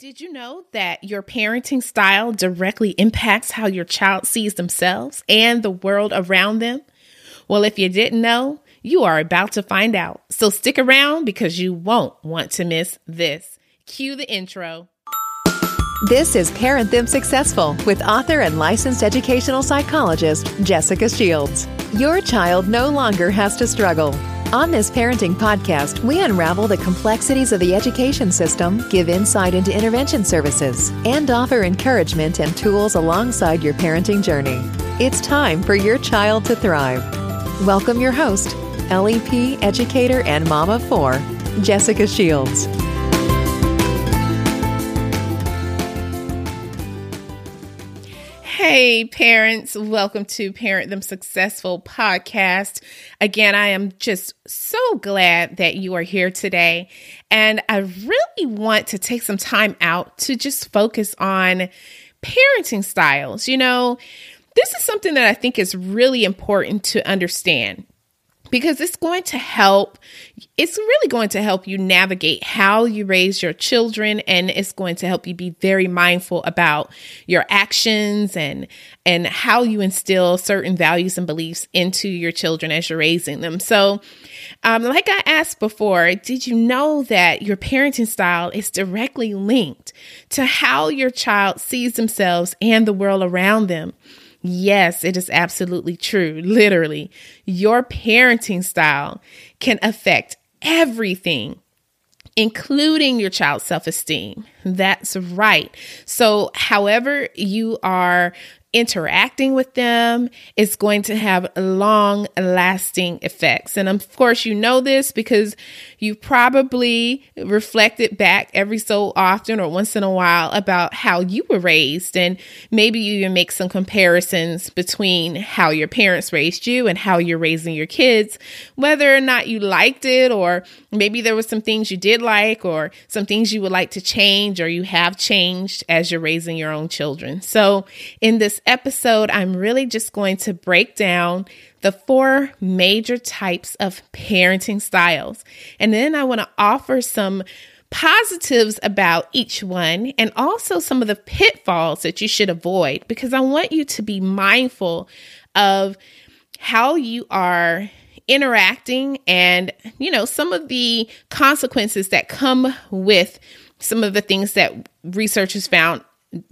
Did you know that your parenting style directly impacts how your child sees themselves and the world around them? Well, if you didn't know, you are about to find out. So stick around because you won't want to miss this. Cue the intro. This is Parent Them Successful with author and licensed educational psychologist Jessica Shields. Your child no longer has to struggle. On this parenting podcast, we unravel the complexities of the education system, give insight into intervention services, and offer encouragement and tools alongside your parenting journey. It's time for your child to thrive. Welcome your host, LEP educator and mama of four, Jessica Shields. Hey, parents, welcome to Parent Them Successful podcast. Again, I am just so glad that you are here today. And I really want to take some time out to just focus on parenting styles. You know, this is something that I think is really important to understand because it's going to help it's really going to help you navigate how you raise your children and it's going to help you be very mindful about your actions and and how you instill certain values and beliefs into your children as you're raising them. So um, like i asked before did you know that your parenting style is directly linked to how your child sees themselves and the world around them Yes, it is absolutely true. Literally, your parenting style can affect everything, including your child's self esteem. That's right. So, however, you are interacting with them is going to have long lasting effects. And of course, you know this because you probably reflected back every so often or once in a while about how you were raised. And maybe you even make some comparisons between how your parents raised you and how you're raising your kids, whether or not you liked it, or maybe there were some things you did like, or some things you would like to change, or you have changed as you're raising your own children. So in this episode, I'm really just going to break down the four major types of parenting styles. And then I want to offer some positives about each one and also some of the pitfalls that you should avoid because I want you to be mindful of how you are interacting and you know some of the consequences that come with some of the things that researchers found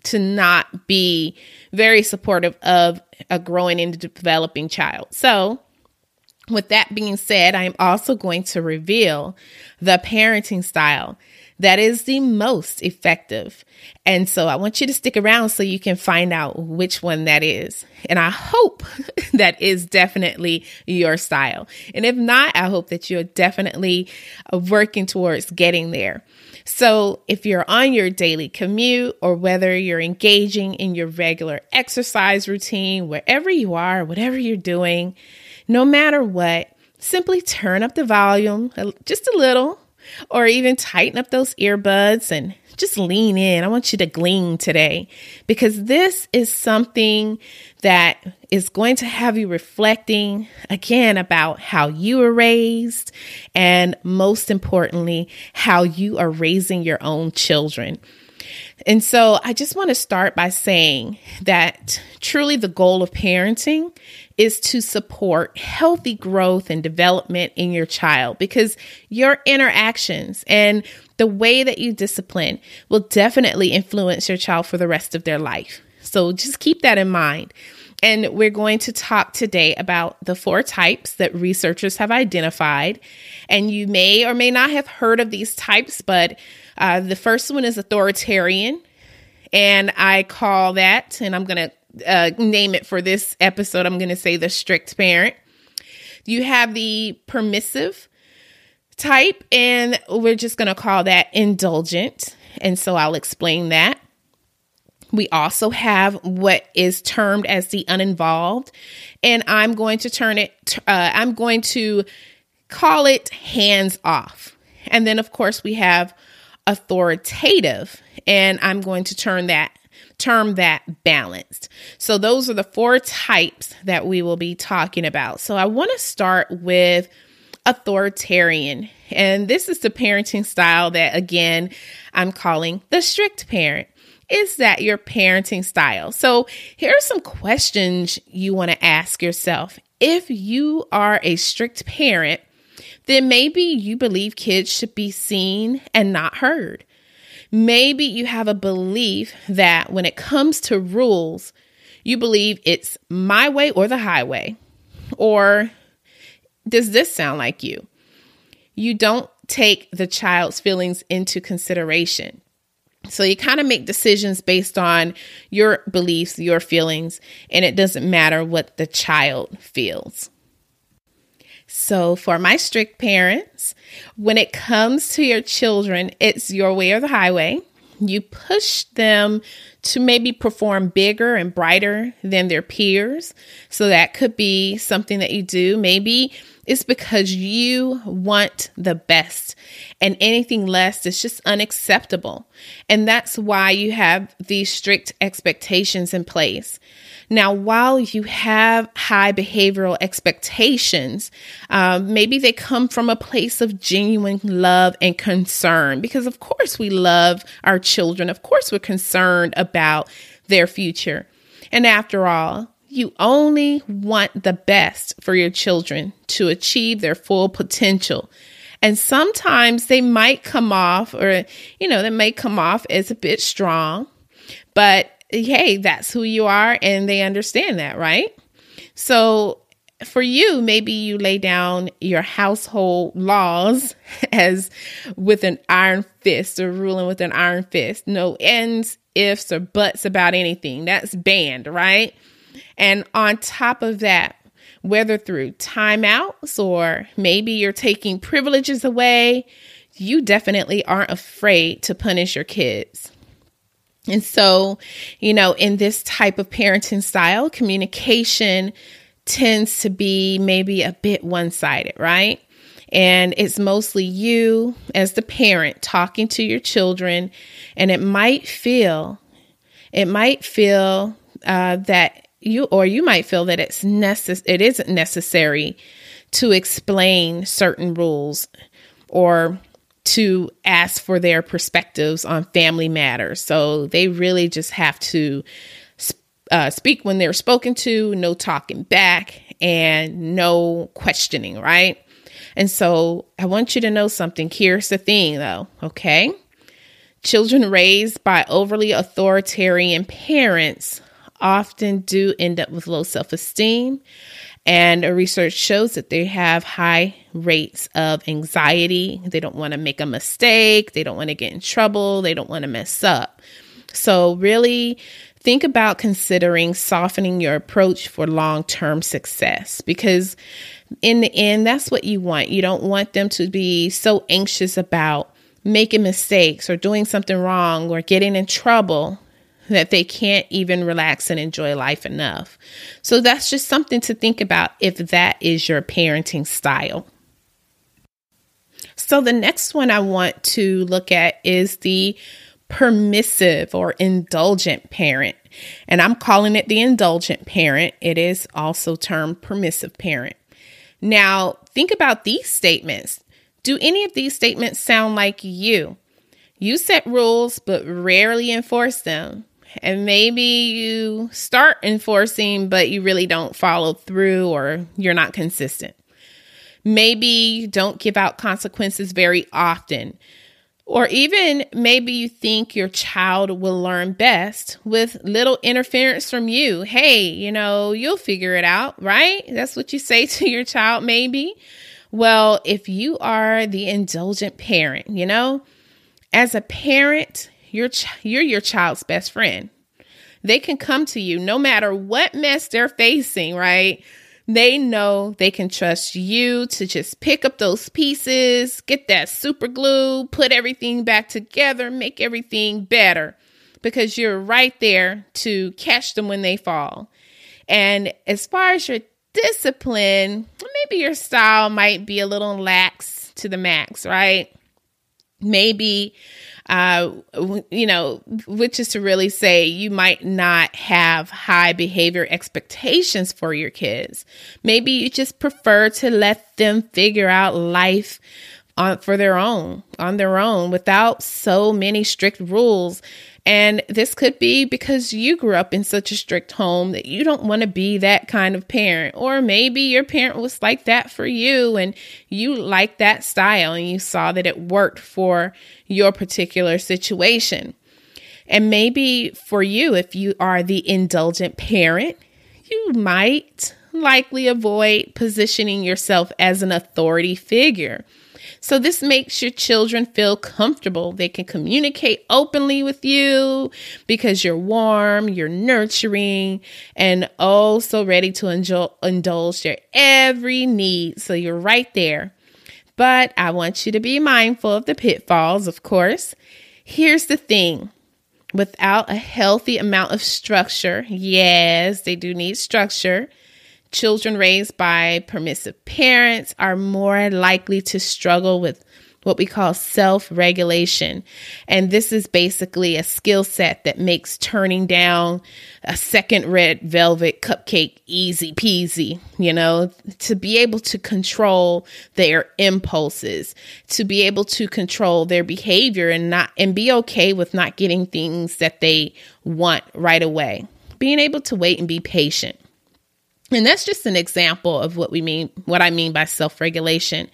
to not be very supportive of a growing and developing child. So, with that being said, I am also going to reveal the parenting style that is the most effective. And so I want you to stick around so you can find out which one that is. And I hope that is definitely your style. And if not, I hope that you're definitely working towards getting there. So, if you're on your daily commute or whether you're engaging in your regular exercise routine, wherever you are, whatever you're doing, no matter what, simply turn up the volume just a little or even tighten up those earbuds and just lean in. I want you to glean today because this is something that is going to have you reflecting again about how you were raised and most importantly, how you are raising your own children. And so I just want to start by saying that truly the goal of parenting is to support healthy growth and development in your child because your interactions and the way that you discipline will definitely influence your child for the rest of their life. So just keep that in mind. And we're going to talk today about the four types that researchers have identified. And you may or may not have heard of these types, but uh, the first one is authoritarian. And I call that, and I'm going to uh, name it for this episode, I'm going to say the strict parent. You have the permissive type, and we're just going to call that indulgent. And so I'll explain that. We also have what is termed as the uninvolved, and I'm going to turn it, uh, I'm going to call it hands off. And then, of course, we have authoritative, and I'm going to turn that term that balanced. So those are the four types that we will be talking about. So I want to start with authoritarian. And this is the parenting style that, again, I'm calling the strict parent. Is that your parenting style? So, here are some questions you want to ask yourself. If you are a strict parent, then maybe you believe kids should be seen and not heard. Maybe you have a belief that when it comes to rules, you believe it's my way or the highway. Or does this sound like you? You don't take the child's feelings into consideration. So you kind of make decisions based on your beliefs, your feelings, and it doesn't matter what the child feels. So, for my strict parents, when it comes to your children, it's your way or the highway. You push them to maybe perform bigger and brighter than their peers. So, that could be something that you do. Maybe it's because you want the best, and anything less is just unacceptable. And that's why you have these strict expectations in place. Now, while you have high behavioral expectations, um, maybe they come from a place of genuine love and concern because, of course, we love our children. Of course, we're concerned about their future. And after all, you only want the best for your children to achieve their full potential. And sometimes they might come off, or, you know, they may come off as a bit strong, but hey, that's who you are and they understand that, right? So for you, maybe you lay down your household laws as with an iron fist or ruling with an iron fist. No ends, ifs, or buts about anything. That's banned, right? And on top of that, whether through timeouts or maybe you're taking privileges away, you definitely aren't afraid to punish your kids. And so, you know, in this type of parenting style, communication tends to be maybe a bit one sided, right? And it's mostly you as the parent talking to your children, and it might feel, it might feel uh, that you, or you might feel that it's necess- it isn't necessary to explain certain rules or to ask for their perspectives on family matters. So they really just have to uh, speak when they're spoken to, no talking back, and no questioning, right? And so I want you to know something. Here's the thing, though, okay? Children raised by overly authoritarian parents often do end up with low self esteem and research shows that they have high rates of anxiety. They don't want to make a mistake. They don't want to get in trouble. They don't want to mess up. So, really think about considering softening your approach for long term success because, in the end, that's what you want. You don't want them to be so anxious about making mistakes or doing something wrong or getting in trouble that they can't even relax and enjoy life enough. So that's just something to think about if that is your parenting style. So the next one I want to look at is the permissive or indulgent parent. And I'm calling it the indulgent parent. It is also termed permissive parent. Now, think about these statements. Do any of these statements sound like you? You set rules but rarely enforce them and maybe you start enforcing, but you really don't follow through or you're not consistent. Maybe you don't give out consequences very often. Or even maybe you think your child will learn best with little interference from you. Hey, you know, you'll figure it out, right? That's what you say to your child, maybe. Well, if you are the indulgent parent, you know, as a parent, you're, ch- you're your child's best friend. They can come to you no matter what mess they're facing, right? They know they can trust you to just pick up those pieces, get that super glue, put everything back together, make everything better because you're right there to catch them when they fall. And as far as your discipline, maybe your style might be a little lax to the max, right? Maybe uh, you know, which is to really say you might not have high behavior expectations for your kids. Maybe you just prefer to let them figure out life on for their own, on their own, without so many strict rules and this could be because you grew up in such a strict home that you don't want to be that kind of parent. Or maybe your parent was like that for you and you like that style and you saw that it worked for your particular situation. And maybe for you, if you are the indulgent parent, you might likely avoid positioning yourself as an authority figure. So this makes your children feel comfortable. They can communicate openly with you because you're warm, you're nurturing, and oh so ready to indul- indulge their every need. So you're right there. But I want you to be mindful of the pitfalls, of course. Here's the thing without a healthy amount of structure, yes, they do need structure, Children raised by permissive parents are more likely to struggle with what we call self regulation. And this is basically a skill set that makes turning down a second red velvet cupcake easy peasy, you know, to be able to control their impulses, to be able to control their behavior and not, and be okay with not getting things that they want right away. Being able to wait and be patient. And that's just an example of what we mean, what I mean by self regulation.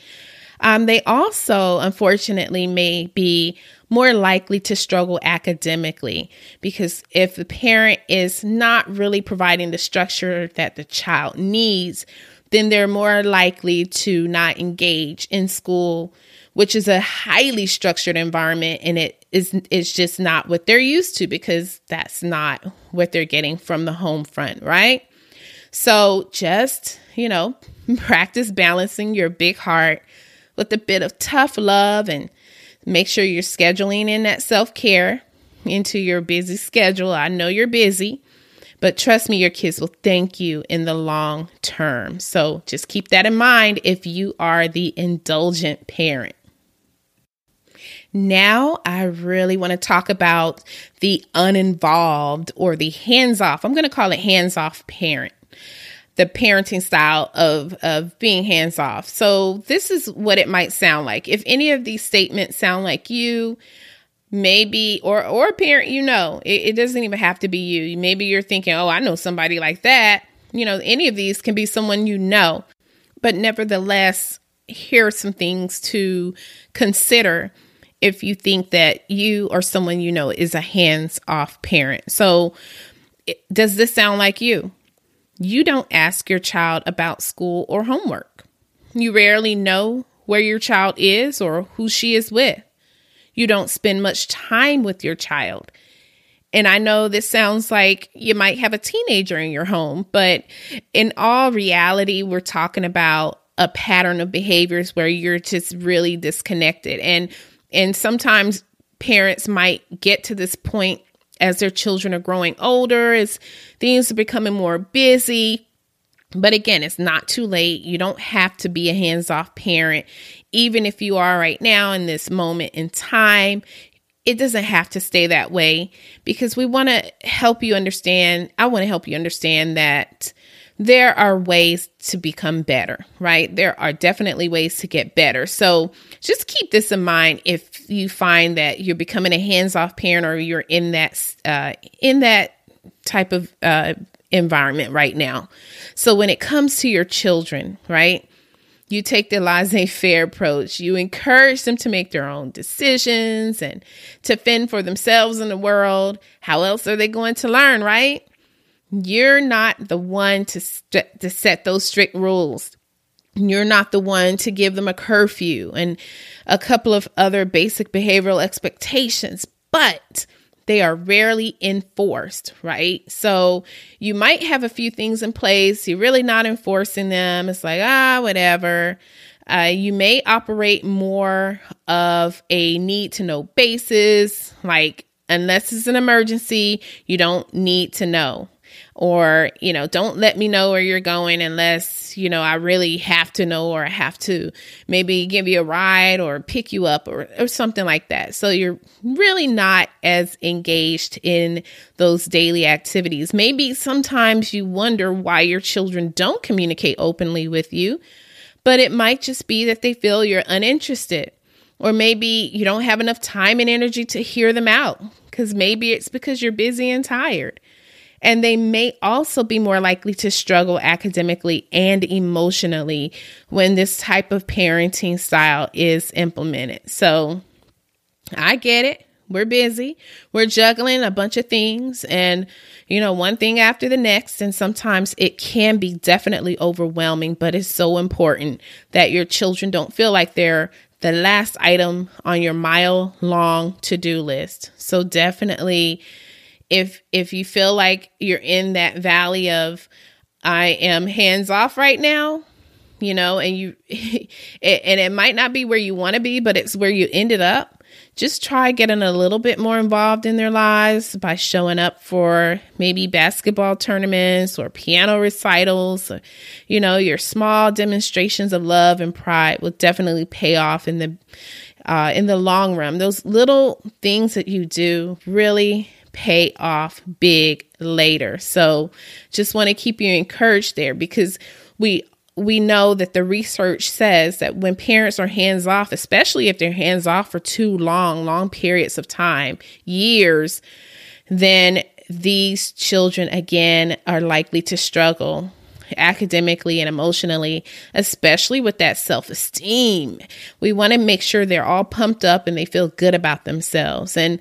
Um, they also, unfortunately, may be more likely to struggle academically because if the parent is not really providing the structure that the child needs, then they're more likely to not engage in school, which is a highly structured environment and it is it's just not what they're used to because that's not what they're getting from the home front, right? So just, you know, practice balancing your big heart with a bit of tough love and make sure you're scheduling in that self care into your busy schedule. I know you're busy, but trust me, your kids will thank you in the long term. So just keep that in mind if you are the indulgent parent. Now, I really want to talk about the uninvolved or the hands off. I'm going to call it hands off parent the parenting style of of being hands off. So this is what it might sound like. If any of these statements sound like you, maybe or or a parent you know, it, it doesn't even have to be you. Maybe you're thinking, "Oh, I know somebody like that." You know, any of these can be someone you know. But nevertheless, here are some things to consider if you think that you or someone you know is a hands off parent. So, does this sound like you? You don't ask your child about school or homework. You rarely know where your child is or who she is with. You don't spend much time with your child. And I know this sounds like you might have a teenager in your home, but in all reality, we're talking about a pattern of behaviors where you're just really disconnected. And and sometimes parents might get to this point as their children are growing older, as things are becoming more busy. But again, it's not too late. You don't have to be a hands off parent. Even if you are right now in this moment in time, it doesn't have to stay that way because we want to help you understand. I want to help you understand that there are ways to become better, right? There are definitely ways to get better. So just keep this in mind if you find that you're becoming a hands-off parent or you're in that uh, in that type of uh, environment right now. So when it comes to your children, right? You take the laissez faire approach. You encourage them to make their own decisions and to fend for themselves in the world. How else are they going to learn, right? You're not the one to, st- to set those strict rules. You're not the one to give them a curfew and a couple of other basic behavioral expectations, but they are rarely enforced, right? So you might have a few things in place, you're really not enforcing them. It's like, ah, whatever. Uh, you may operate more of a need to know basis, like, unless it's an emergency, you don't need to know. Or you know don't let me know where you're going unless you know i really have to know or i have to maybe give you a ride or pick you up or, or something like that. So you're really not as engaged in those daily activities. Maybe sometimes you wonder why your children don't communicate openly with you but it might just be that they feel you're uninterested or maybe you don't have enough time and energy to hear them out because maybe it's because you're busy and tired and they may also be more likely to struggle academically and emotionally when this type of parenting style is implemented. So I get it. We're busy. We're juggling a bunch of things and, you know, one thing after the next. And sometimes it can be definitely overwhelming, but it's so important that your children don't feel like they're the last item on your mile long to do list. So definitely if if you feel like you're in that valley of I am hands off right now, you know, and you and it might not be where you want to be, but it's where you ended up. Just try getting a little bit more involved in their lives by showing up for maybe basketball tournaments or piano recitals. Or, you know, your small demonstrations of love and pride will definitely pay off in the uh, in the long run. Those little things that you do really pay off big later. So just want to keep you encouraged there because we we know that the research says that when parents are hands off, especially if they're hands off for too long, long periods of time, years, then these children again are likely to struggle academically and emotionally, especially with that self esteem. We want to make sure they're all pumped up and they feel good about themselves. And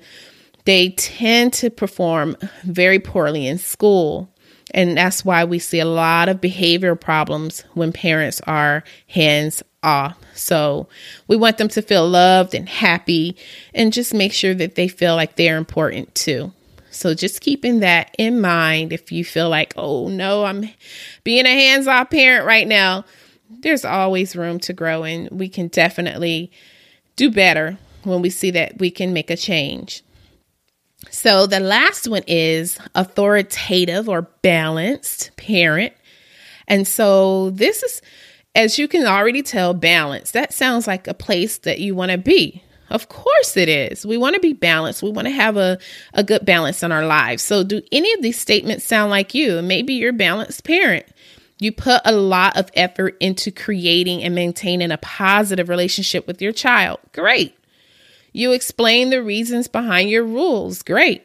they tend to perform very poorly in school. And that's why we see a lot of behavioral problems when parents are hands off. So we want them to feel loved and happy and just make sure that they feel like they're important too. So just keeping that in mind if you feel like, oh no, I'm being a hands off parent right now, there's always room to grow and we can definitely do better when we see that we can make a change. So the last one is authoritative or balanced parent. And so this is, as you can already tell, balance. That sounds like a place that you want to be. Of course it is. We want to be balanced. We want to have a, a good balance in our lives. So, do any of these statements sound like you? Maybe you're a balanced parent. You put a lot of effort into creating and maintaining a positive relationship with your child. Great. You explain the reasons behind your rules. Great.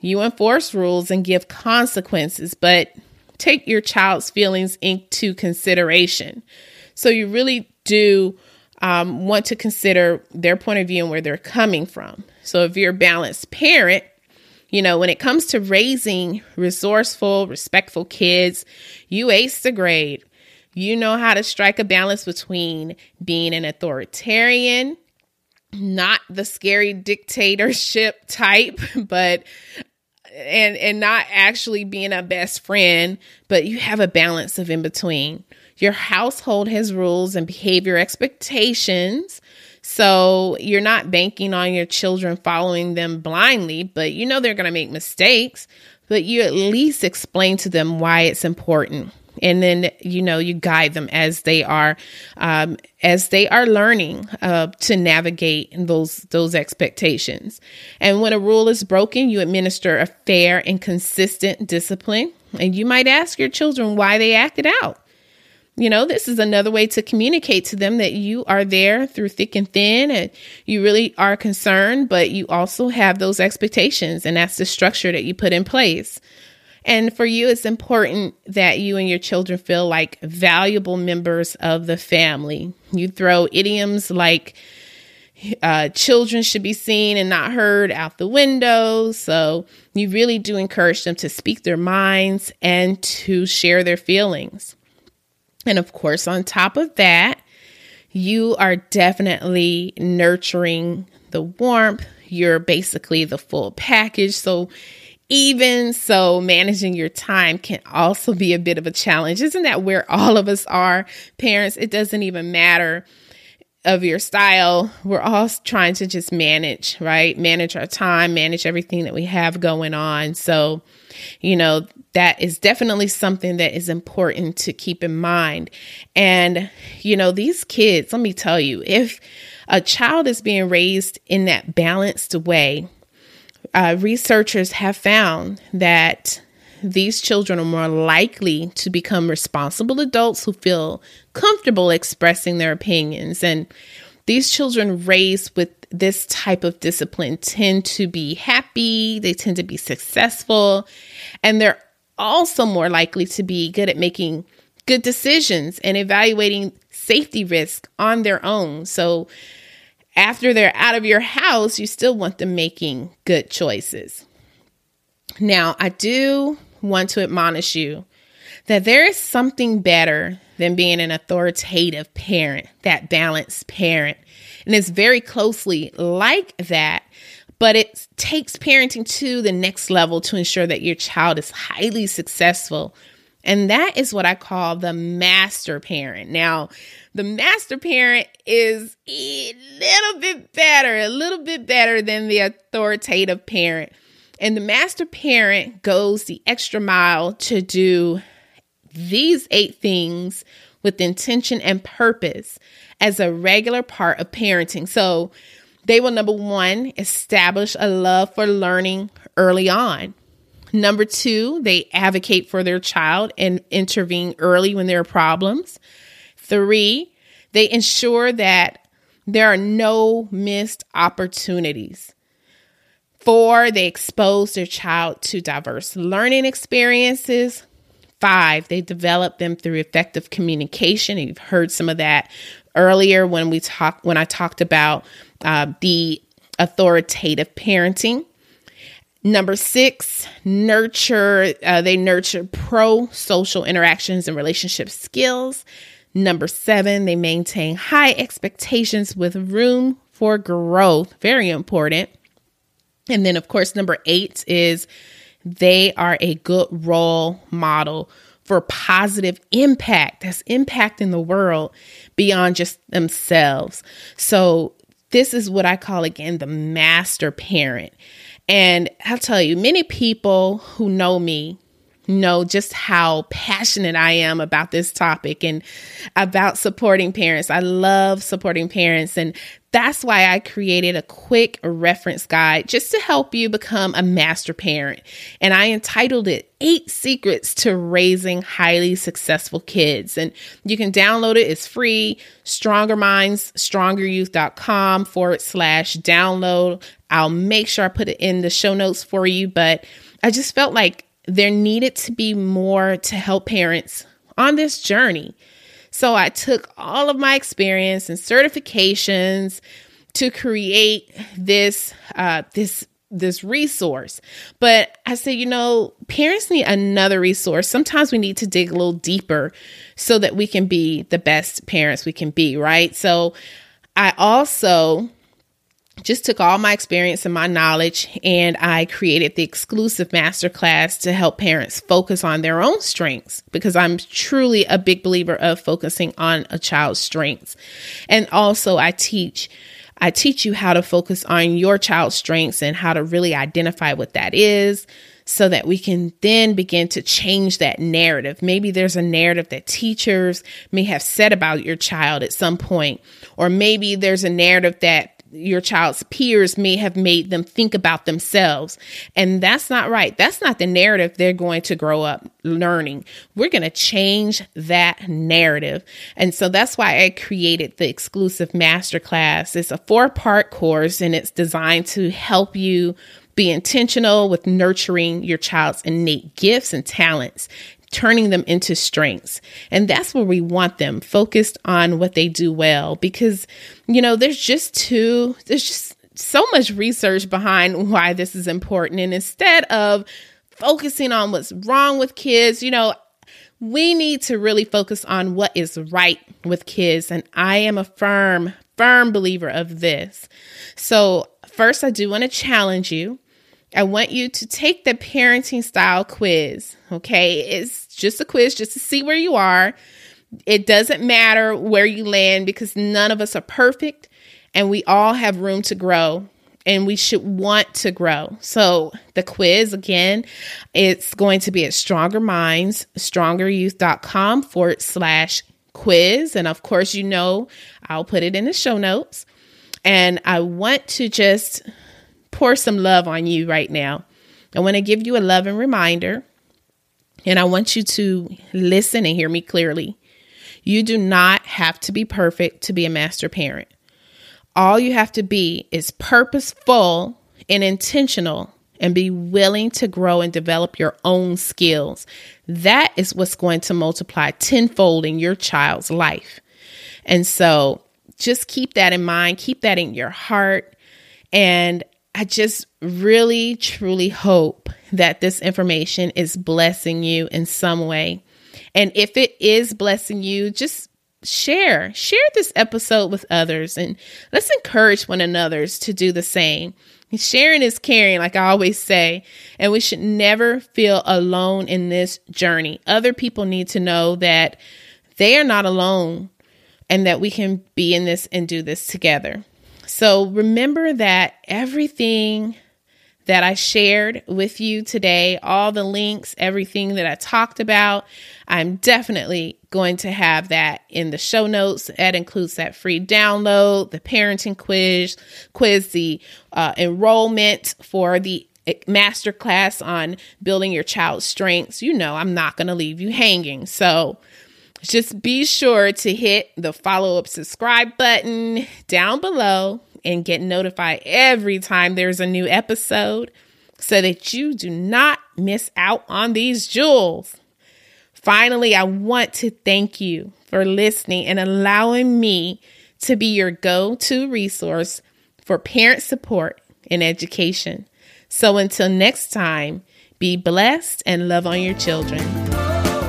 You enforce rules and give consequences, but take your child's feelings into consideration. So you really do um, want to consider their point of view and where they're coming from. So if you're a balanced parent, you know, when it comes to raising resourceful, respectful kids, you ace the grade. You know how to strike a balance between being an authoritarian not the scary dictatorship type, but and and not actually being a best friend, but you have a balance of in between. Your household has rules and behavior expectations. So you're not banking on your children following them blindly, but you know they're going to make mistakes, but you at least explain to them why it's important and then you know you guide them as they are um, as they are learning uh, to navigate those those expectations and when a rule is broken you administer a fair and consistent discipline and you might ask your children why they acted out you know, this is another way to communicate to them that you are there through thick and thin and you really are concerned, but you also have those expectations. And that's the structure that you put in place. And for you, it's important that you and your children feel like valuable members of the family. You throw idioms like, uh, children should be seen and not heard out the window. So you really do encourage them to speak their minds and to share their feelings. And of course, on top of that, you are definitely nurturing the warmth. You're basically the full package. So even so, managing your time can also be a bit of a challenge. Isn't that where all of us are? Parents, it doesn't even matter of your style, we're all trying to just manage, right? Manage our time, manage everything that we have going on. So, you know, that is definitely something that is important to keep in mind. And, you know, these kids, let me tell you, if a child is being raised in that balanced way, uh, researchers have found that these children are more likely to become responsible adults who feel comfortable expressing their opinions. And these children raised with this type of discipline tend to be happy, they tend to be successful, and they're also more likely to be good at making good decisions and evaluating safety risk on their own. So, after they're out of your house, you still want them making good choices. Now, I do want to admonish you that there is something better than being an authoritative parent, that balanced parent. And it's very closely like that, but it takes parenting to the next level to ensure that your child is highly successful. And that is what I call the master parent. Now, the master parent is a little bit better, a little bit better than the authoritative parent. And the master parent goes the extra mile to do these eight things with intention and purpose as a regular part of parenting. So they will, number one, establish a love for learning early on. Number two, they advocate for their child and intervene early when there are problems. Three, they ensure that there are no missed opportunities. Four, they expose their child to diverse learning experiences. Five, they develop them through effective communication. You've heard some of that earlier when we talked when I talked about uh, the authoritative parenting. Number six, nurture. Uh, they nurture pro social interactions and relationship skills. Number seven, they maintain high expectations with room for growth. Very important. And then, of course, number eight is they are a good role model for positive impact that's impacting the world beyond just themselves. So, this is what I call again the master parent. And I'll tell you, many people who know me know just how passionate I am about this topic and about supporting parents. I love supporting parents. And that's why I created a quick reference guide just to help you become a master parent. And I entitled it Eight Secrets to Raising Highly Successful Kids. And you can download it, it's free. Stronger Minds, strongeryouth.com forward slash download. I'll make sure I put it in the show notes for you. But I just felt like there needed to be more to help parents on this journey. So I took all of my experience and certifications to create this uh, this this resource. But I said, you know, parents need another resource. Sometimes we need to dig a little deeper so that we can be the best parents we can be, right? So I also just took all my experience and my knowledge and I created the exclusive masterclass to help parents focus on their own strengths because I'm truly a big believer of focusing on a child's strengths. And also I teach I teach you how to focus on your child's strengths and how to really identify what that is so that we can then begin to change that narrative. Maybe there's a narrative that teachers may have said about your child at some point, or maybe there's a narrative that your child's peers may have made them think about themselves. And that's not right. That's not the narrative they're going to grow up learning. We're going to change that narrative. And so that's why I created the exclusive masterclass. It's a four part course and it's designed to help you be intentional with nurturing your child's innate gifts and talents turning them into strengths. And that's where we want them focused on what they do well because, you know, there's just too, there's just so much research behind why this is important. And instead of focusing on what's wrong with kids, you know, we need to really focus on what is right with kids. And I am a firm, firm believer of this. So, first, I do want to challenge you I want you to take the parenting style quiz. Okay. It's just a quiz just to see where you are. It doesn't matter where you land because none of us are perfect and we all have room to grow and we should want to grow. So the quiz again, it's going to be at Stronger Minds, strongeryouth.com forward slash quiz. And of course, you know, I'll put it in the show notes. And I want to just pour some love on you right now. I want to give you a loving reminder. And I want you to listen and hear me clearly. You do not have to be perfect to be a master parent. All you have to be is purposeful and intentional and be willing to grow and develop your own skills. That is what's going to multiply tenfold in your child's life. And so just keep that in mind, keep that in your heart. And I just really, truly hope that this information is blessing you in some way. And if it is blessing you, just share share this episode with others and let's encourage one another to do the same. Sharing is caring like i always say and we should never feel alone in this journey. Other people need to know that they are not alone and that we can be in this and do this together so remember that everything that I shared with you today, all the links, everything that I talked about. I'm definitely going to have that in the show notes. That includes that free download, the parenting quiz, quiz, the uh, enrollment for the masterclass on building your child's strengths. You know, I'm not going to leave you hanging. So just be sure to hit the follow up subscribe button down below and get notified every time there's a new episode so that you do not miss out on these jewels. Finally, I want to thank you for listening and allowing me to be your go to resource for parent support and education. So until next time, be blessed and love on your children.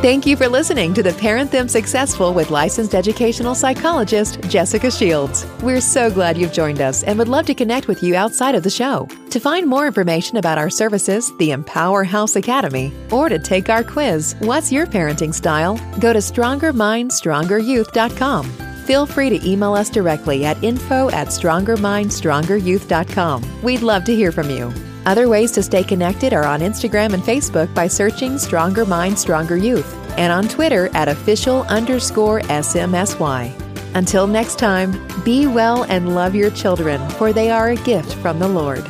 Thank you for listening to the Parent Them Successful with licensed educational psychologist Jessica Shields. We're so glad you've joined us and would love to connect with you outside of the show. To find more information about our services, the Empower House Academy, or to take our quiz, What's Your Parenting Style? go to strongermindstrongeryouth.com. Feel free to email us directly at info at strongermindstrongeryouth.com. We'd love to hear from you. Other ways to stay connected are on Instagram and Facebook by searching Stronger Mind, Stronger Youth, and on Twitter at official underscore SMSY. Until next time, be well and love your children, for they are a gift from the Lord.